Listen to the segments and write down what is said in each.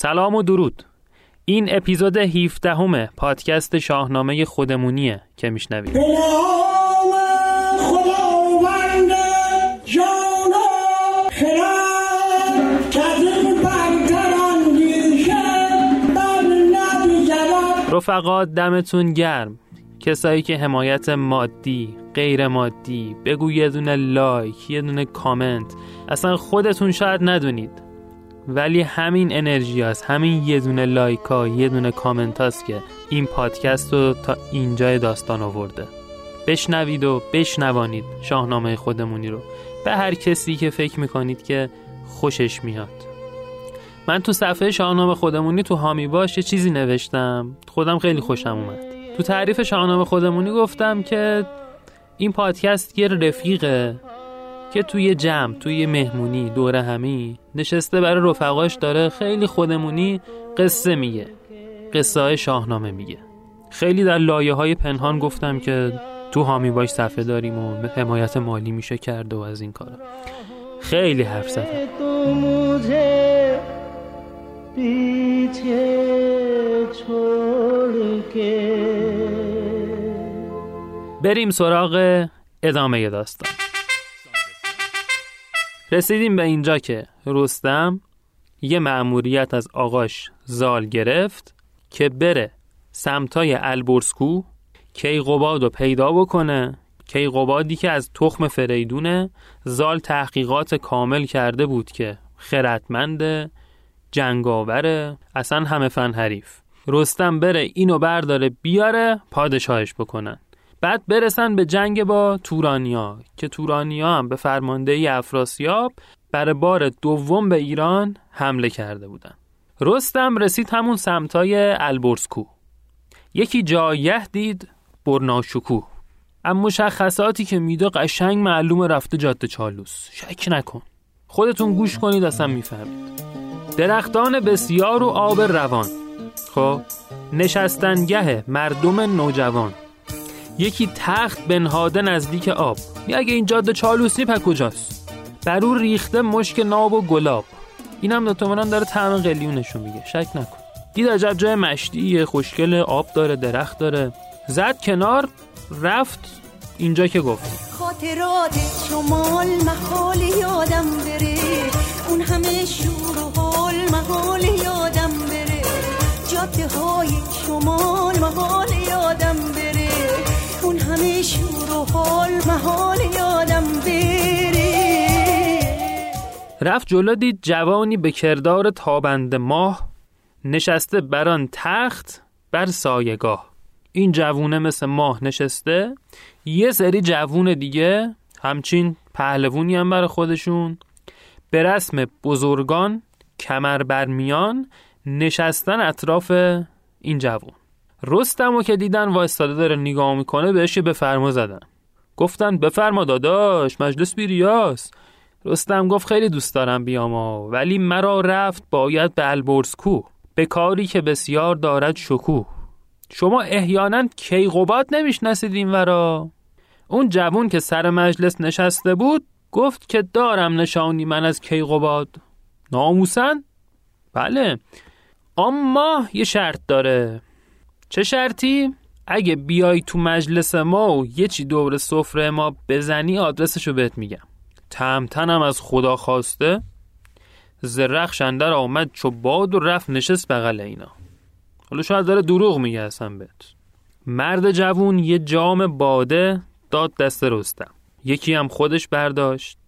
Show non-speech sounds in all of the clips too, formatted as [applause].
سلام و درود. این اپیزود 17 همه پادکست شاهنامه خودمونیه که میشنوید. رفقا دمتون گرم. کسایی که حمایت مادی غیر مادی بگو یه دونه لایک یه دونه کامنت. اصلا خودتون شاید ندونید. ولی همین انرژی هست همین یه دونه لایک ها یه دونه کامنت هست که این پادکست رو تا اینجای داستان آورده. بشنوید و بشنوانید شاهنامه خودمونی رو. به هر کسی که فکر می‌کنید که خوشش میاد. من تو صفحه شاهنامه خودمونی تو هامی باش یه چیزی نوشتم. خودم خیلی خوشم اومد. تو تعریف شاهنامه خودمونی گفتم که این پادکست یه رفیقه. که توی جمع توی مهمونی دور همی نشسته برای رفقاش داره خیلی خودمونی قصه میگه. قصه های شاهنامه میگه. خیلی در لایه های پنهان گفتم که تو هامی باش صفحه داریم و حمایت مالی میشه کرد و از این کارا. خیلی حرف زدم. بریم سراغ ادامه داستان. رسیدیم به اینجا که رستم یه مأموریت از آقاش زال گرفت که بره سمتای البرسکو کیقوباد رو پیدا بکنه. کیقوبادی که از تخم فریدونه زال تحقیقات کامل کرده بود که خردمنده جنگاوره اصلا همه فن حریف. رستم بره اینو برداره بیاره پادشاهش بکنن. بعد برسن به جنگ با تورانیا که تورانیا هم به فرمانده افراسیاب برای بار دوم به ایران حمله کرده بودن. رستم رسید همون سمتای البرسکو یکی جایه دید برناشکو. اما مشخصاتی که میده قشنگ معلوم رفته جاده چالوس. شک نکن. خودتون گوش کنید اصلا می‌فهمید. درختان بسیار و آب روان. خب نشستنگه مردم نوجوان. یکی تخت بنهاده نزدیک آب. اگه این جاده چالوس پک کجاست؟ بر او ریخته مشک ناب و گلاب. اینم نتومنان داره طعم قلیونشو میگه شک نکن. دید عجب جای مشتیه خوشگل آب داره درخت داره. زد کنار رفت اینجا که گفت. خاطرات شمال محال یادم بره. اون همه شور و حال محال یادم بره. جاده های شمال محال یادم بره. همه شور و حال محال یادم بره. رفت جلو دید جوانی به کردار تابند ماه نشسته بران تخت بر سایگاه. این جوونه مثل ماه نشسته. یه سری جوون دیگه همچین پهلوونی هم برای خودشون. به رسم بزرگان کمر برمیان نشستن اطراف این جوون. رستم که دیدن وایستاده داره نگاه می‌کنه بهش به فرما زدن. گفتن بفرما داداش مجلس بیریاس رستم گفت خیلی دوست دارم بیاما ولی مرا رفت باید به البرزکو. به کاری که بسیار دارد شکوه. شما احیانا کیقوباد نمی‌شناسید این ورا؟ اون جوون که سر مجلس نشسته بود گفت که دارم نشانی من از کیقوباد. ناموسن؟ بله. اما یه شرط داره. چه شرطی؟ اگه بیای تو مجلس ما و یه چی دور سفره ما بزنی آدرسشو بهت میگم. تمتنم از خدا خواسته. زرخ شندر آمد چو باد و رفت نشست بغل اینا. حالا شاید داره دروغ میگه اصلا بهت. مرد جوون یه جام باده داد دست رستم. یکی هم خودش برداشت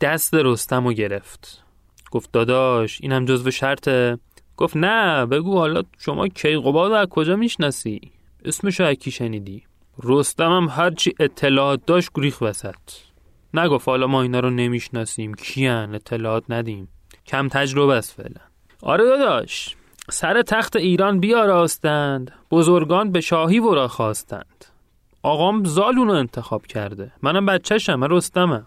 دست رستم رو گرفت. گفت داداش اینم جزو شرطه. گفت نه بگو حالا شما کیقوباد از کجا می‌شناسی؟ اسمشو اکی شنیدی؟ رستم هم هرچی اطلاعات داشت گریخ وسط. نگفت حالا ما اینا رو نمی‌شناسیم. کیان؟ اطلاعات ندیم. کم تجربه است فعلا. آره داداش. سر تخت ایران بیاراستند. بزرگان به شاهی ورا خواستند. آقام زالونو انتخاب کرده. منم بچهشم من رستمم.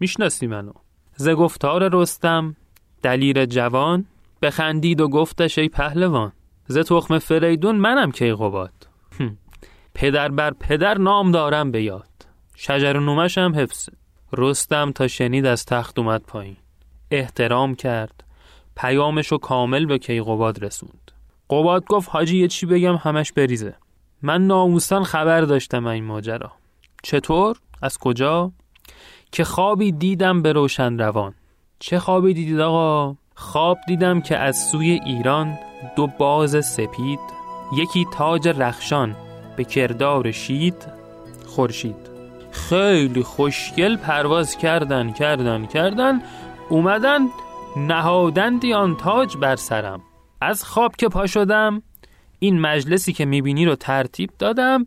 می‌شناسی منو. ز گفتار رستم دلیر جوان بخندید و گفتش ای پهلوان ز تخم فریدون منم کیقوباد پدر بر پدر نام دارم به یاد شجر و نومش هم حفظ رستم تا شنید از تخت اومد پایین احترام کرد پیامشو کامل به کیقوباد رسوند قباد گفت حاجی یه چی بگم همش بریزه من ناموسان خبر داشتم این ماجرا چطور؟ از کجا؟ که خوابی دیدم به روشن روان چه خوابی دیدید آقا؟ خواب دیدم که از سوی ایران دو باز سپید یکی تاج رخشان به کردار شید خورشید. خیلی خوشگل پرواز کردن کردن کردن. اومدن نهادندی آن تاج بر سرم. از خواب که پا شدم این مجلسی که می‌بینی رو ترتیب دادم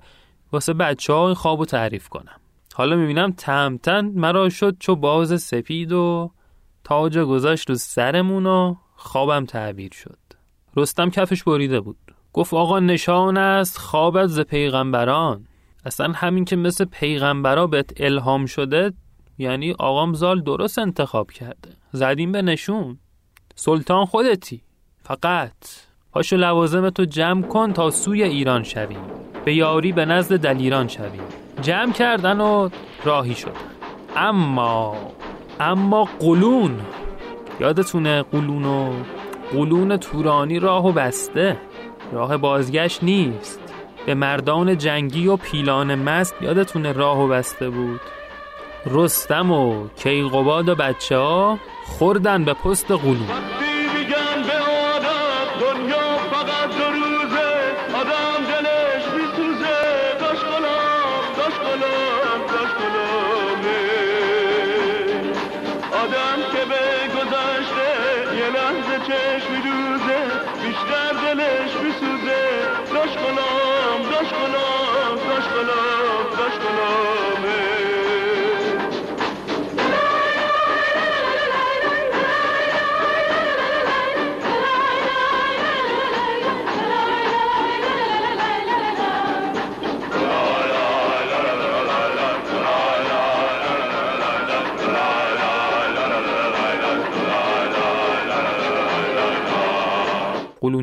واسه بچه این خواب رو تعریف کنم. حالا می‌بینم تمتن مرا شد چو باز سپید و تاج گذاشت رو سرمون و خوابم تعبیر شد. رستم کفش بریده بود. گفت آقا نشان است خوابت ز پیغمبران. اصلا همین که مثل پیغمبرا بهت الهام شده یعنی آقام زال درست انتخاب کرده. زدیم به نشون. سلطان خودتی. فقط پاشو لوازم تو جمع کن تا سوی ایران شویم به یاری به نزد دلیران شویم جمع کردن و راهی شدن اما اما قلون. یادتونه قلون و قلون تورانی راهو بسته. راه بازگشت نیست. به مردان جنگی و پیلان مست یادتونه راهو بسته بود. رستم و کیقوباد و بچه ها خوردن به پست قلون.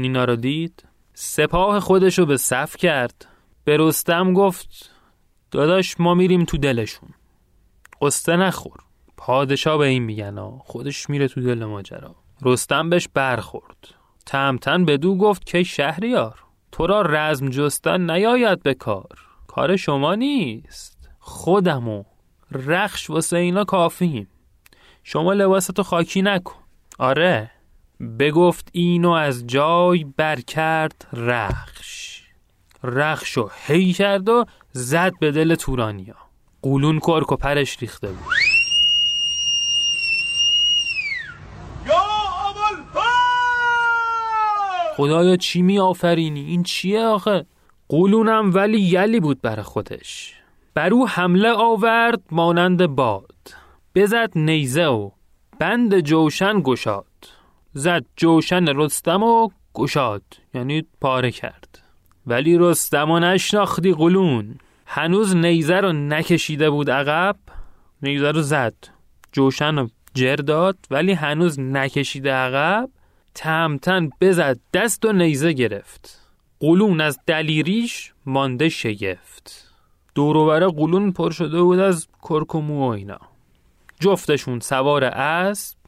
اینا رو دید سپاه خودشو به صف کرد. به رستم گفت داداش ما میریم تو دلشون. قصه نخور پادشاه به این میگن خودش میره تو دل ماجرا. رستم بهش برخورد. تمتن بدو گفت که شهریار تو را رزم جستن نیاید به کار کار شما نیست. خودمو رخش واسه اینا کافیم شما لباستو خاکی نکن. آره. بگفت اینو از جای برکرد رخش. رخشو هی کرد و زد به دل تورانیا. قولون کرک و پرش ریخته بود. خدایا چی می آفرینی؟ این چیه آخه؟ قولونم ولی یلی بود بر خودش. برو حمله آورد مانند باد. بزد نیزه و بند جوشن گشاد. زد جوشن رستم و گشاد یعنی پاره کرد. ولی رستم و نشناختی قلون. هنوز نیزه رو نکشیده بود عقب نیزه رو زد. جوشن رو جر داد ولی هنوز نکشیده عقب. تمتن بزد دست و نیزه گرفت. قلون از دلیریش مانده شگفت. دوروبره قلون پر شده بود از کرک و مو و اینا. جفتشون سوار اسب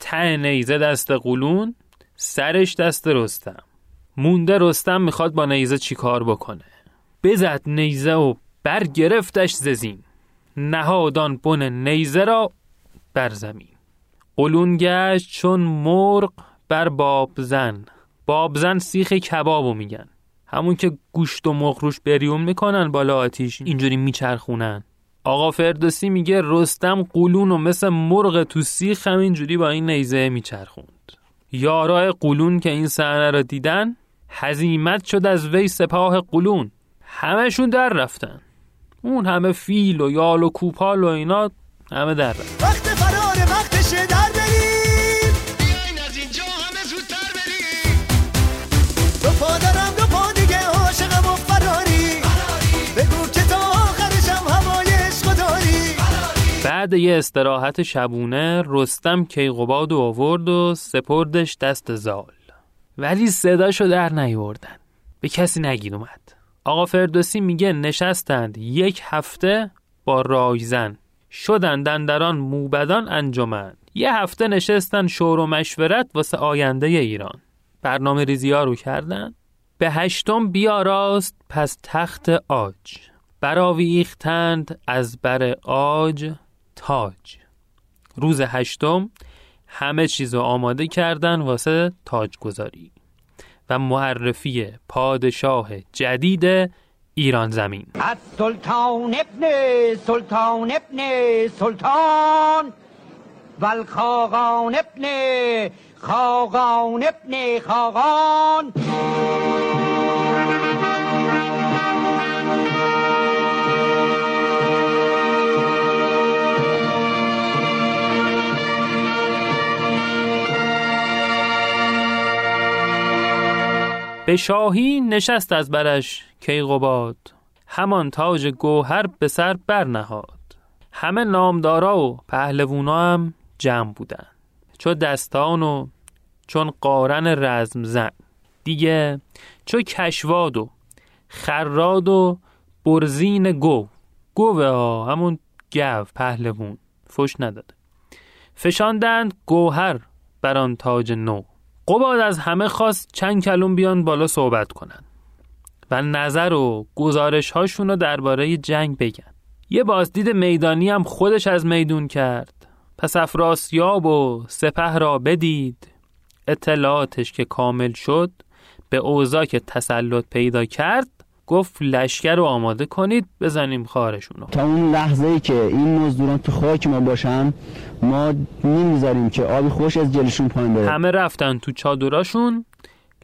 ته نیزه دست قلون سرش دست رستم. مونده رستم می‌خواد با نیزه چیکار بکنه؟ بزد نیزه و برگرفتش ززین نهادان بن نیزه را بر زمین. قلون گشت چون مرغ بر بابزن بابزن سیخ کبابو میگن. همون که گوشت و مرغ روش بریون می‌کنن بالا آتیش اینجوری میچرخونن. آقا فردوسی میگه رستم قولون و مثل مرغ تو سیخ همینجوری با این نیزه میچرخوند. یارای قولون که این صحنه رو دیدن هزیمت شد از وی سپاه قولون. همشون در رفتن. اون همه فیل و یال و کوپال و اینا همه در رفتن. وقت فرار وقتشه در بعد یه استراحت شبونه رستم کیقوباد و آورد و سپردش دست زال. ولی صداشو در نیوردن. به کسی نگیر اومد آقا فردوسی میگه نشستند یک هفته با رایزن. شدن دندران موبدان انجمن یه هفته نشستن شور و مشورت واسه آینده ایران. برنامه ریزی ها رو کردن. به هشتم بیاراست پس تخت آج. براویختند از بر آج. تاج. روز هشتم همه چیز رو آماده کردن واسه تاج گذاری و معرفی پادشاه جدید ایران زمین. سلطان ابن سلطان ابن سلطان. و الخاقان ابن خاقان ابن خاقان. به شاهی نشست از برش کیقوباد همان تاج گوهر به سر برنهاد. همه نامدارا و پهلوونا هم جمع بودن چو دستان و چون قارن رزم زن. دیگه چو کشواد و خراد و برزین گو. گوه ها همون گو پهلوون. فش نداده. فشاندند گوهر بر آن تاج نو. قباد از همه خواست چند کلون بیان بالا صحبت کنن و نظر و گزارش هاشون رو درباره جنگ بگن. یه بازدید میدانی هم خودش از میدون کرد. پس افراسیاب و سپه را بدید. اطلاعاتش که کامل شد به اوضاع که تسلط پیدا کرد گفت لشکر رو آماده کنید بزنیم خارشونو. تا اون لحظه ای که این مزدوران تو خاک ما باشن ما نمی‌ذاریم که آبی خوش از جلشون پایین بره. همه رفتن تو چادراشون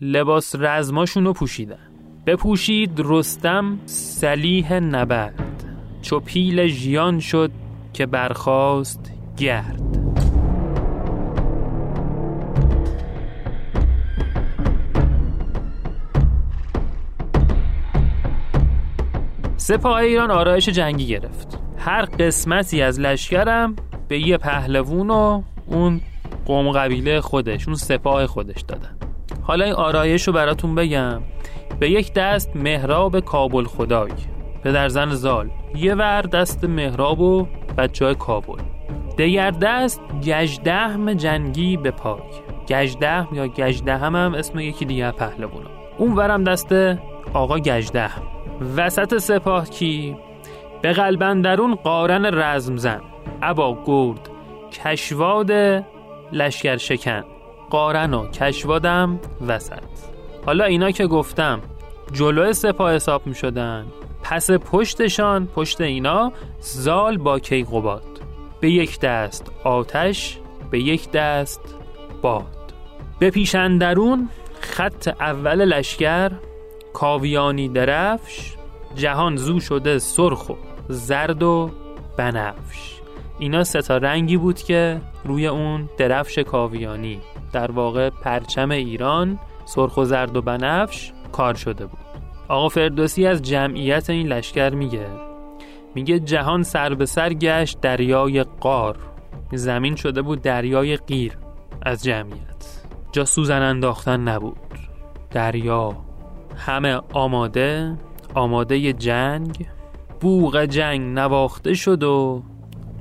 لباس رزماشون رو پوشیدن. بپوشید رستم سلیح نبرد. چو پیل ژیان شد که برخاست گرد. سپاه ایران آرایش جنگی گرفت. هر قسمتی از لشکرم به یه پهلوون و اون قوم قبیله خودش اون سپاه خودش دادن. حالا این آرایش رو براتون بگم. به یک دست مهراب کابل خدای پدر زن زال. یه ور دست مهراب و بچه های کابل. دیگر دست گجدهم جنگی به پای. گجدهم یا گجدهم هم اسم یکی دیگه پهلوونه اون ورم دست آقا گجدهم وسط سپاه کی؟ به قلبندرون قارن رزم زن. ابا گرد کشواد لشکر شکن. قارن و کشوادم وسط. حالا اینا که گفتم جلو سپاه حساب می شدن. پس پشتشان پشت اینا زال با کیقوباد. به یک دست آتش به یک دست باد. به پیشندرون خط اول لشکر کاویانی درفش جهان زو شده سرخ و زرد و بنفش. اینا سه تا رنگی بود که روی اون درفش کاویانی. در واقع پرچم ایران سرخ و زرد و بنفش کار شده بود. آقا فردوسی از جمعیت این لشکر میگه میگه جهان سر به سر گشت دریای قار. زمین شده بود دریای قیر از جمعیت. جا سوزن انداختن نبود. دریا. همه آماده آماده جنگ. بوغ جنگ نواخته شد و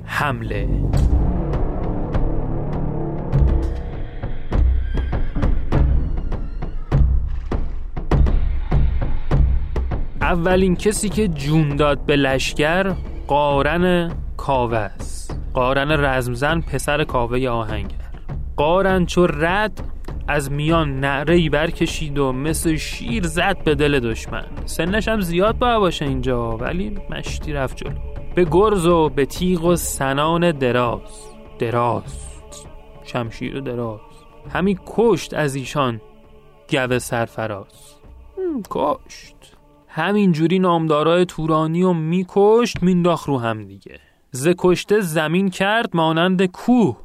حمله. اولین کسی که جون داد به لشکر قارن کاوه است. قارن رزمزن پسر کاوه آهنگر. قارن چو رد از میان نعره برکشید و مثل شیر زد به دل دشمن. سنش هم زیاد باید باشه اینجا ولی مشتی رفت جلو. به گرز و به تیغ و سنان دراز. دراز. شمشیر دراز. همین کشت از ایشان گوه سرفراز. کشت. همینجوری نامدارای تورانی و میکشت مینداخت رو هم دیگه. ز کشته زمین کرد مانند کوه.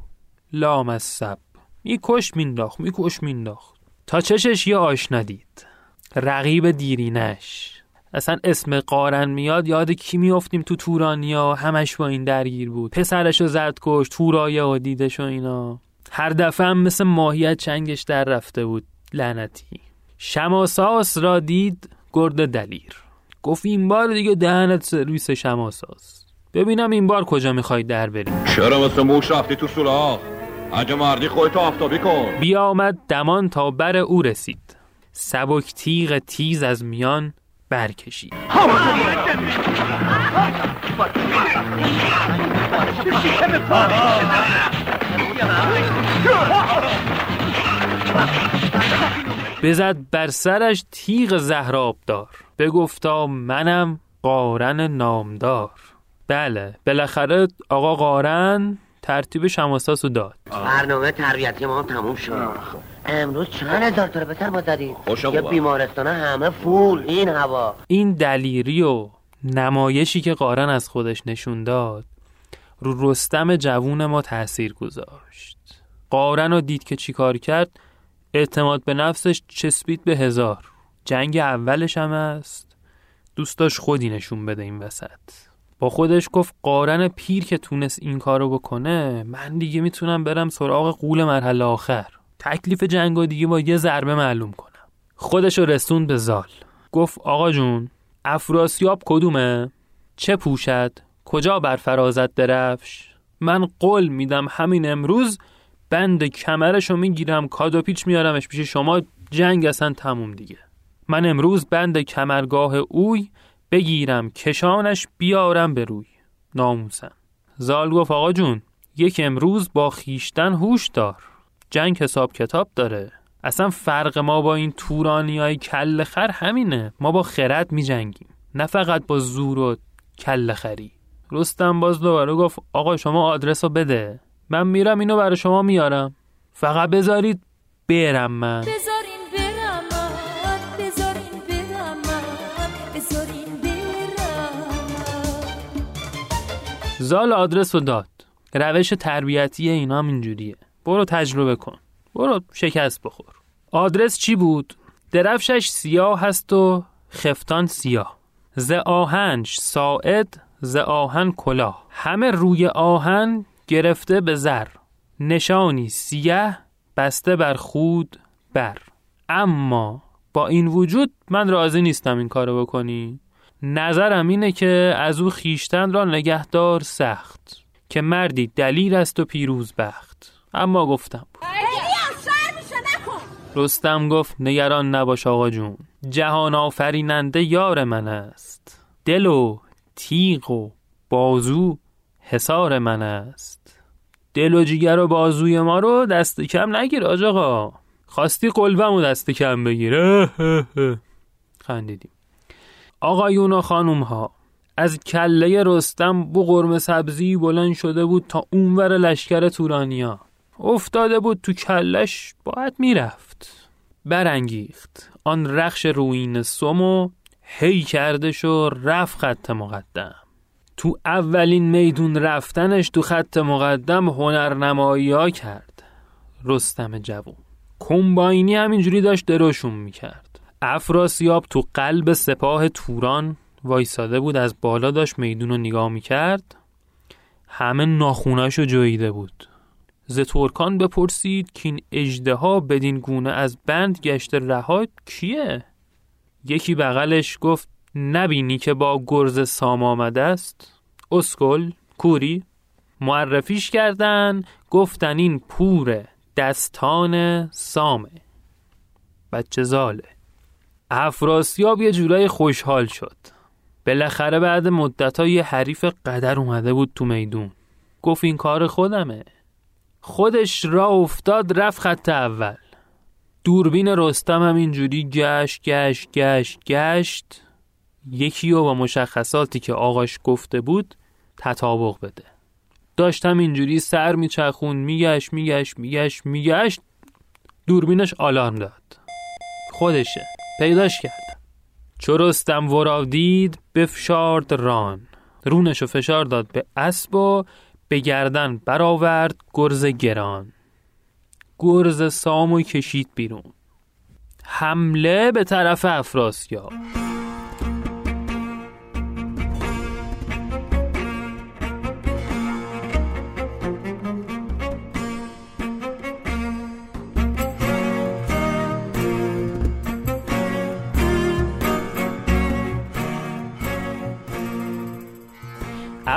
لام از سب میکشت مینداخت میکشت مینداخت. تا چشش یه آشنا دید رقیب دیرینش. اصلا اسم قارن میاد یاد کی میافتیم تو تورانیا؟ همش با این درگیر بود. پسرشو زد کش تورایه و دیدش و اینا. هر دفعه هم مثل ماهیت چنگش در رفته بود. لعنتی. شماساس را دید گرد دلیر. گفت این بار دیگه دهنت سرویس شماساس. ببینم این بار کجا می‌خوای در بری. چرا مثل موش رفتی تو سوراخ؟ اگه مردی خودتو آفتابی کن. بیامد دمان تا بر او رسید. سبک تیغ تیز از میان برکشید. بزد بر سرش تیغ زهراب دار بگفتا منم قارن نامدار. بله بالاخره آقا قارن ترتیب شماساسو داد. برنامه تربیتی ما هم تموم شد. امروز چند هزار تا رو بتر ما زدیم یه. بیمارستان همه فول. این هوا. این دلیری و نمایشی که قارن از خودش نشون داد رو رستم جوون ما تأثیر گذاشت. قارن رو دید که چی کار کرد؟ اعتماد به نفسش چسبید به هزار. جنگ اولش هم است. دوست داشت خودی نشون بده این وسط. با خودش گفت قارن پیر که تونست این کارو بکنه من دیگه می‌تونم برم سراغ قول مرحله آخر تکلیف جنگ رو دیگه با یه ضربه معلوم کنم خودش رو رسون به زال گفت آقا جون افراسیاب کدومه؟ چه پوشد؟ کجا بر فرازت درفش؟ من قول میدم همین امروز بند کمرشو می‌گیرم کادو پیچ میارمش پیش شما جنگ اصلا تموم دیگه من امروز بند کمرگاه اوی بگیرم کشانش بیارم به روی. ناموسم. زال گفت آقا جون یک امروز با خیشتن هوش دار. جنگ حساب کتاب داره. اصلا فرق ما با این تورانی های کل خر همینه. ما با خرد می جنگیم نه فقط با زور و کل خری. رستم باز دوباره گفت آقا شما آدرس رو بده. من میرم اینو برای شما میارم. فقط بذارید برم من. زال آدرس رو داد. روش تربیتی اینا هم اینجوریه. برو تجربه کن. برو شکست بخور. آدرس چی بود؟ درفشش سیاه هست و خفتان سیاه. ز آهنش ساعد ز آهن کلاه. همه روی آهن گرفته به زر. نشانی سیاه بسته بر خود بر. اما با این وجود من راضی نیستم این کارو بکنی. نظرم اینه که از او خیشتن را نگهدار سخت که مردی دلیر است و پیروز بخت. اما گفتم رستم گفت نگران نباش آقا جون. جهان آفریننده یار من است. دل و تیغ و بازو حسار من است. دل و جیگر و بازوی ما رو دست کم نگیر آج آقا. خواستی قلبم و دست کم بگیر. [laughs] خندیدیم. آقایون و خانوم ها از کله رستم بو قرم سبزی بلند شده بود تا اونور لشکر تورانیا. افتاده بود تو کلش باید می‌رفت. برانگیخت. آن رخش روین سمو هی کردش و رفت خط مقدم. تو اولین میدون رفتنش تو خط مقدم هنرنمایی ها کرد. رستم جوون. کمباینی همینجوری داشت دروشون می‌کرد. افراسیاب تو قلب سپاه توران وایساده بود از بالا داشت میدون رو نگاه می‌کرد. همه ناخوناشو جویده بود. ز ترکان بپرسید که این اژدها بدین گونه از بند گشته رها کیه؟ یکی بغلش گفت نبینی که با گرز سام آمده است؟ اسکل کوری. معرفیش کردن گفتن این پور دستان سامه. بچه زاله. افراسیاب یه جورای خوشحال شد. بالاخره بعد مدت یه حریف قدر اومده بود تو میدون. گفت این کار خودمه. خودش را افتاد رفت خط اول. دوربین رستم هم اینجوری گشت گشت گشت گشت. یکی رو با مشخصاتی که آقاش گفته بود تطابق بده. داشتم اینجوری سر میچخون میگشت میگشت میگشت میگشت. دوربینش آلارم داد. خودشه. پیداش کرد. چو رستم ورا دید بفشارد ران. رونشو فشار داد به اسب و به گردن برآورد گرز گران. گرز سامو کشید بیرون. حمله به طرف افراسیاب.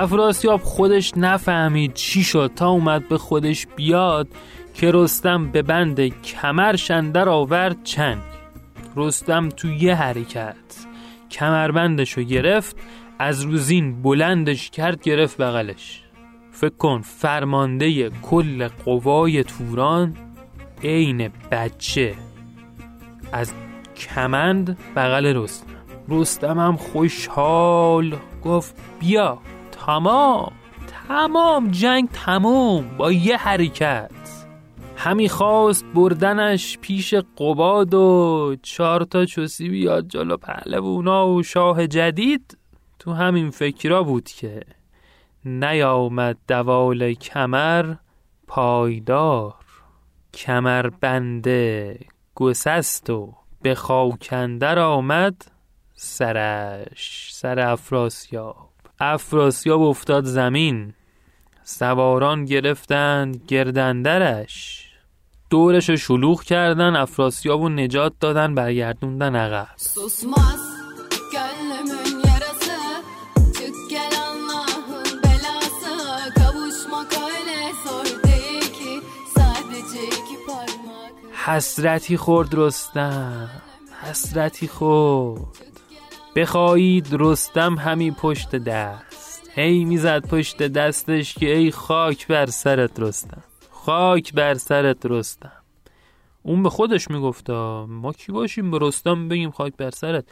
افراسیاب خودش نفهمید چی شد تا اومد به خودش بیاد که رستم به بند کمر شندر آورد چنگ. رستم تو یه حرکت کمربندشو گرفت از روزین بلندش کرد گرفت بغلش. فکر کن فرمانده کل قوای توران عین بچه. از کمند بغل رستم. رستم هم خوشحال گفت بیا. تمام تمام جنگ تمام با یه حرکت. همی خواست بردنش پیش قباد و چهار تا چوسی بیاد جلو پهلوونا و شاه جدید. تو همین فکرا بود که نیامد دوال کمر پایدار. کمر بنده گسست و به خاکندر آمد سرش سر افراسیاب. افراسیاب افتاد زمین. سواران گرفتند گردندرش. دورش رو شلوغ کردن افراسیاب و نجات دادن برگردوندن عقب. حسرتی خورد رستم. حسرتی خورد. بخواهید رستم همی پشت دست. هی می‌زد پشت دستش که ای خاک بر سرت رستم. خاک بر سرت رستم. اون به خودش میگفتا ما کی باشیم به رستم بگیم خاک بر سرت؟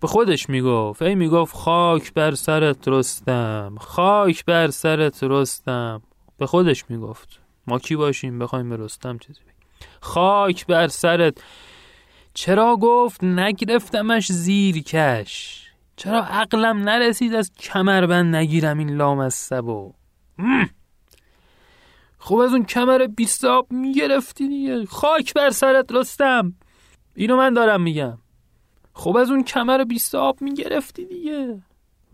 به خودش می‌گفت ای می‌گفت خاک بر سرت رستم خاک بر سرت رستم. به خودش می‌گفت ما کی باشیم بخوایم به رستم چیزی بگیم؟ خاک بر سرت. چرا گفت نگرفتمش زیر کش؟ چرا عقلم نرسید از کمربند نگیرم این لامصبو خب از اون کمر بیستاب می‌گرفتی دیگه. خاک بر سرت رستم. اینو من دارم میگم. خب از اون کمر بیستاب می‌گرفتی دیگه.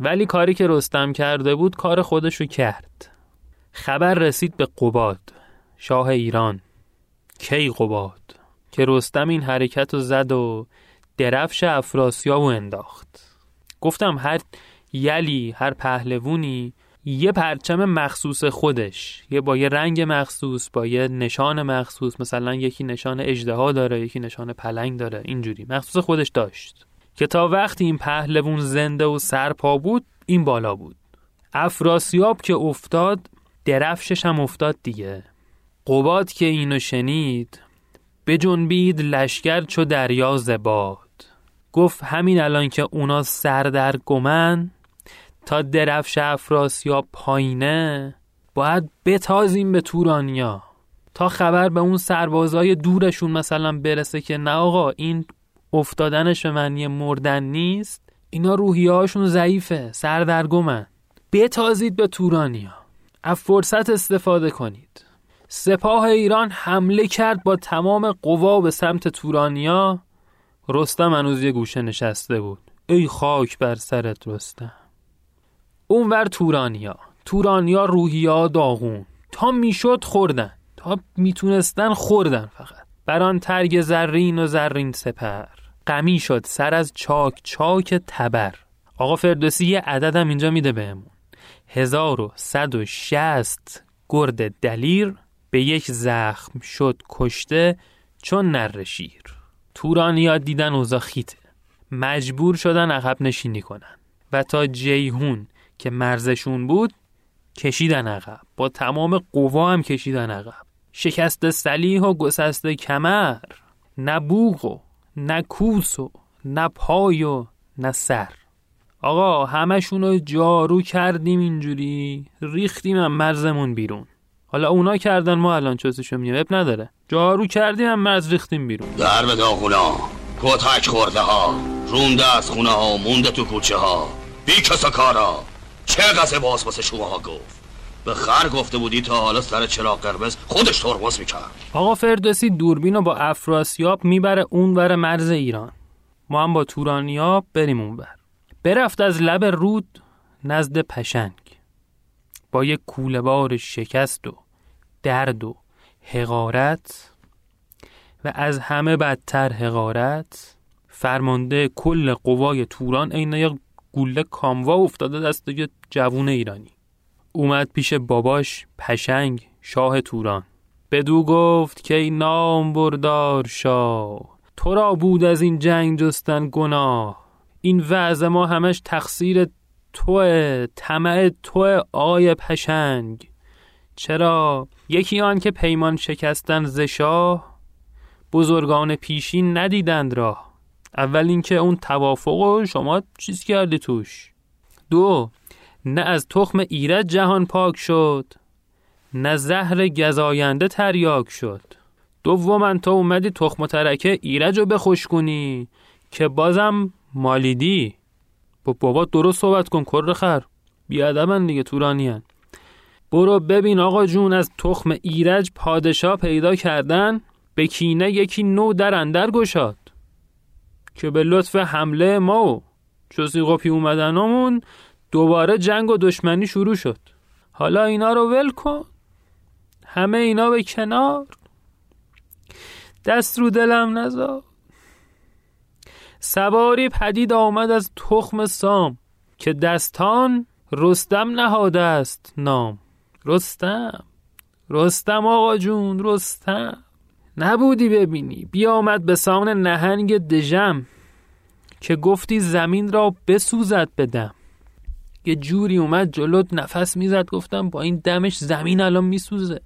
ولی کاری که رستم کرده بود کار خودشو کرد. خبر رسید به قباد شاه ایران. کی قباد؟ که رستم این حرکت رو زد و درفش افراسیاب رو انداخت. گفتم هر یلی هر پهلوونی یه پرچم مخصوص خودش یه با یه رنگ مخصوص با یه نشان مخصوص مثلا یکی نشان اژدها داره یکی نشان پلنگ داره اینجوری مخصوص خودش داشت. که تا وقتی این پهلوون زنده و سرپا بود این بالا بود. افراسیاب که افتاد درفشش هم افتاد دیگه. قباد که اینو شنید بجنبید لشکر چو دریا زباد گفت همین الان که اونا سر در گمن تا درفش افراسیاب پایینه باید بتازیم به تورانیا. تا خبر به اون سربازای دورشون مثلا برسه که نه آقا این افتادنش به معنی مردن نیست اینا روحیه هاشون ضعیفه سردرگمن بتازید به تورانیا. از فرصت استفاده کنید. سپاه ایران حمله کرد با تمام قوا به سمت تورانیا. رستم هنوز یه گوشه نشسته بود. ای خاک بر سرت رستم. اونور تورانیا. تورانیا روحیا داغون تا می‌شد خوردن. تا می‌تونستن خوردن فقط. بران ترگ زرین و زرین سپر. غمی شد سر از چاک چاک تبر. آقا فردوسی یه عددم اینجا میده بهمون. هزار و صد و شست گرد دلیر. به یک زخم شد کشته چون نر شیر. تورانیا دیدن اوضاع خیته مجبور شدن عقب نشینی کنن. و تا جیهون که مرزشون بود کشیدن عقب. با تمام قوا هم کشیدن عقب. شکست سلیح و گسسته کمر. نه بوق و نه کوس و نه پای و نه سر. آقا همشون رو جارو کردیم اینجوری. ریختیم هم مرزمون بیرون. حالا اونا کردن ما الان چوسشو میگیم اب نداره. جارو کردیم هم مرز ریختیم بیرون. در به داغونا کتک خورده ها. رونده از خونه ها مونده تو کوچه ها. بی کسا کارا. چه قصه باز واسه شما ها گفت؟ به خر گفته بودی تا حالا سر چراغ قرمز خودش ترمز می‌کرد. آقا فردوسی دوربین رو با افراسیاب می‌بره اونور مرز ایران. ما هم با تورانیا بریم اونور برفت از لب رود نزد پشنگ. با یک کوله بار شکست و درد و حقارت و از همه بدتر حقارت. فرمانده کل قوای توران عین یک گوله کاموا افتاده دست یه جوون ایرانی. اومد پیش باباش پشنگ شاه توران. بدو گفت که ای نام بردار شاه تو را بود از این جنگ جستن گناه. این وعظ ما همش تقصیر توه طمع تو آی پشنگ. چرا؟ یکی آن که پیمان شکستن ز شاه بزرگان پیشین ندیدند راه. اول اینکه اون توافق شما چیز کردی توش. دو نه از تخم ایرج جهان پاک شد نه زهر گزاینده تریاک شد. دوما تو اومدی تخم ترکه ایرج رو بخوش کنی که بازم مالیدی. با بابا درست صحبت کن کر خر. بیادبن دیگه تورانیان. برو ببین آقا جون از تخم ایرج پادشاه پیدا کردن به کینه یکی نو در اندر گشاد. که به لطف حمله ما و چوسی قپی اومدنمون دوباره جنگ و دشمنی شروع شد. حالا اینا رو ول کن. همه اینا به کنار. دست رو دلم نزار. سواری پدید آمد از تخم سام که دستان رستم نهاده است نام. رستم رستم آقا جون رستم. نبودی ببینی. بیامد به سان نهنگ دژم. که گفتی زمین را بسوزد بدم یه جوری اومد جلوت نفس می‌زد گفتم با این دمش زمین الان میسوزه.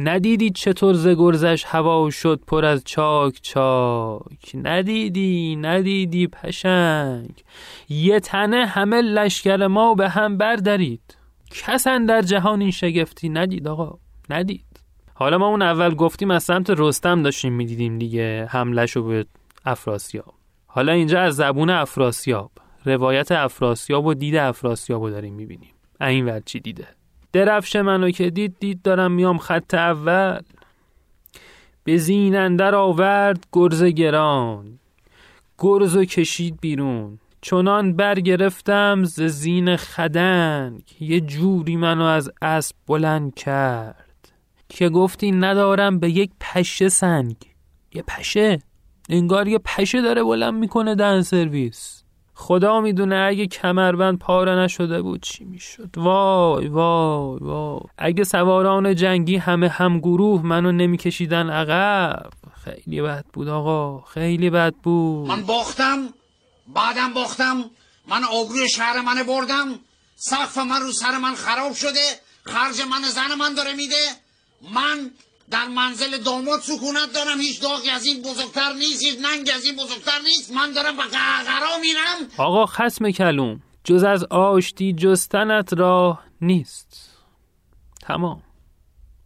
ندیدی چطور ز گرزش هوا شد پر از چاک چاک؟ ندیدی ندیدی پشنگ. یه تنه همه لشکر ما به هم بردارید کس در جهان این شگفتی ندید آقا ندید. حالا ما اون اول گفتیم از سمت رستم داشتیم می‌دیدیم دیگه حملش رو به افراسیاب. حالا اینجا از زبون افراسیاب روایت افراسیاب و دید افراسیاب رو داریم می‌بینیم. این ور چی دیده؟ درفش منو که دید دید دارم میام خط اول. به زین اندر آورد گرز گران. گرز کشید بیرون. چنان برگرفتم ز زین خدنگ یه جوری منو از اسب بلند کرد که گفتی ندارم به یک پشه سنگ. یه پشه؟ انگار یه پشه داره بلند می‌کنه دن سرویس. خدا می‌دونه اگه کمربند پاره نشده بود چی می‌شد. وای وای وای. اگه سواران جنگی همه هم گروه منو نمیکشیدن عقب خیلی بد بود آقا خیلی بد بود. من باختم بعدم باختم من آبروی شهر من بردم سقف من رو سر من خراب شده خرج من زن من داره میده. من در منزل داماد سکونت دارم هیچ داغی از این بزرگتر نیست هیچ ننگ از این بزرگتر نیست. من دارم به قهقرا میرم. آقا خسم کلوم جز از آشتی جستنت راه نیست. تمام.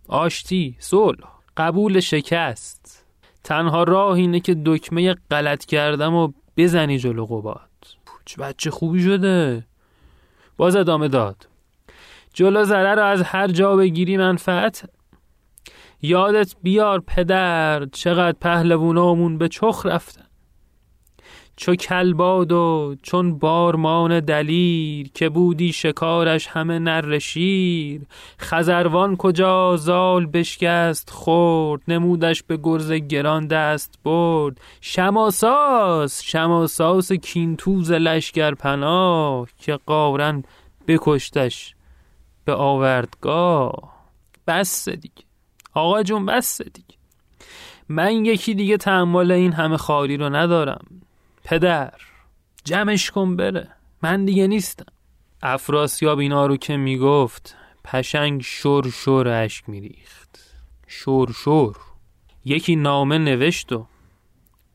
آشتی صلح قبول شکست. تنها راه اینه که دکمه غلط کردم و بزنی جلو قباد. چه بچه خوبی شده. باز ادامه داد. جلو ضرر رو از هر جا بگیری منفعت. یادت بیار پدر چقدر پهلوونامون به چخ رفتن چو کلباد و چون بارمان دلیر که بودی شکارش همه نر شیر. خزروان کجا زال بشکست خورد نمودش به گرز گران دست برد. شماساس شماساس کینتوز لشکر پناه که قارن بکشتش به آوردگاه. بس دیگه. آقا جون بس دیگه. من یکی دیگه تحمل این همه خاری رو ندارم. پدر جمعش کن بره. من دیگه نیستم. افراسیاب اینا رو که می‌گفت پشنگ شور شور اشک میریخت. شور شور. یکی نامه نوشت و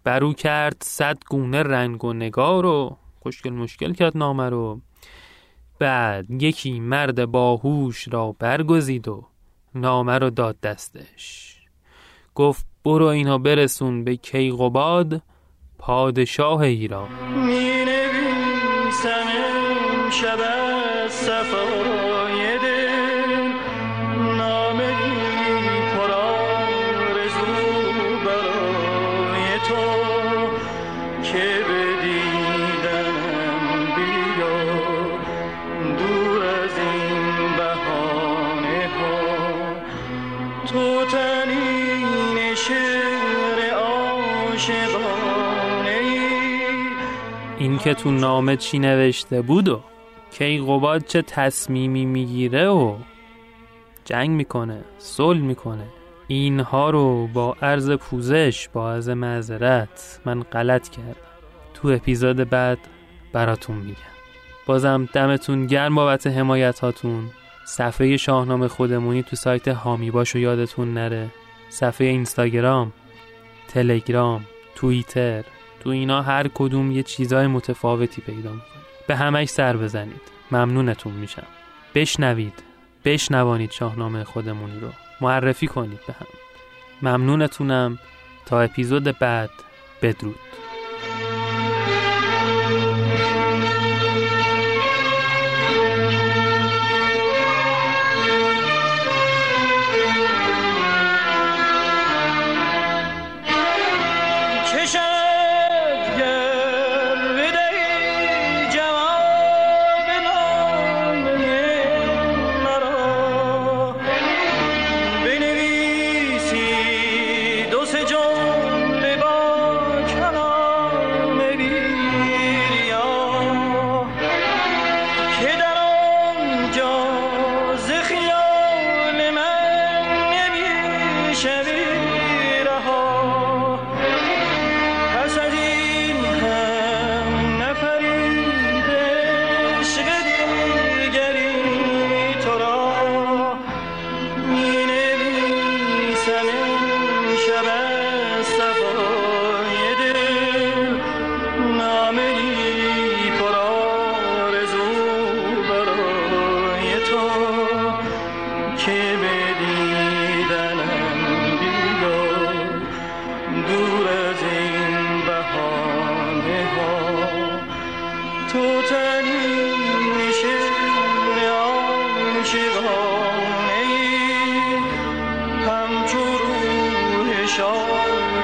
برو کرد صد گونه رنگ و نگار و خوشگل مشکل کرد نامه رو. بعد یکی مرد باهوش را برگزید و نامه رو داد دستش. گفت برو اینا برسون به کیقوباد پادشاه ایران. می نویسم شب که تو نامه چی نوشته بود و کیقوباد چه تصمیمی می‌گیره و جنگ می‌کنه صلح می‌کنه. اینها رو با عرض پوزش با عرض معذرت من غلط کردم. تو اپیزود بعد براتون میگم. بازم دمتون گرم بابت حمایت هاتون صفحه شاهنامه خودمونی تو سایت هامی باشو یادتون نره. صفحه اینستاگرام تلگرام توییتر. تو اینا هر کدوم یه چیزای متفاوتی پیدا می‌کنید به همش سر بزنید. ممنونتون میشم. بشنوید. بشنوانید شاهنامه خودمونی رو. معرفی کنید به هم. ممنونتونم. تا اپیزود بعد. بدرود. show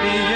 to you.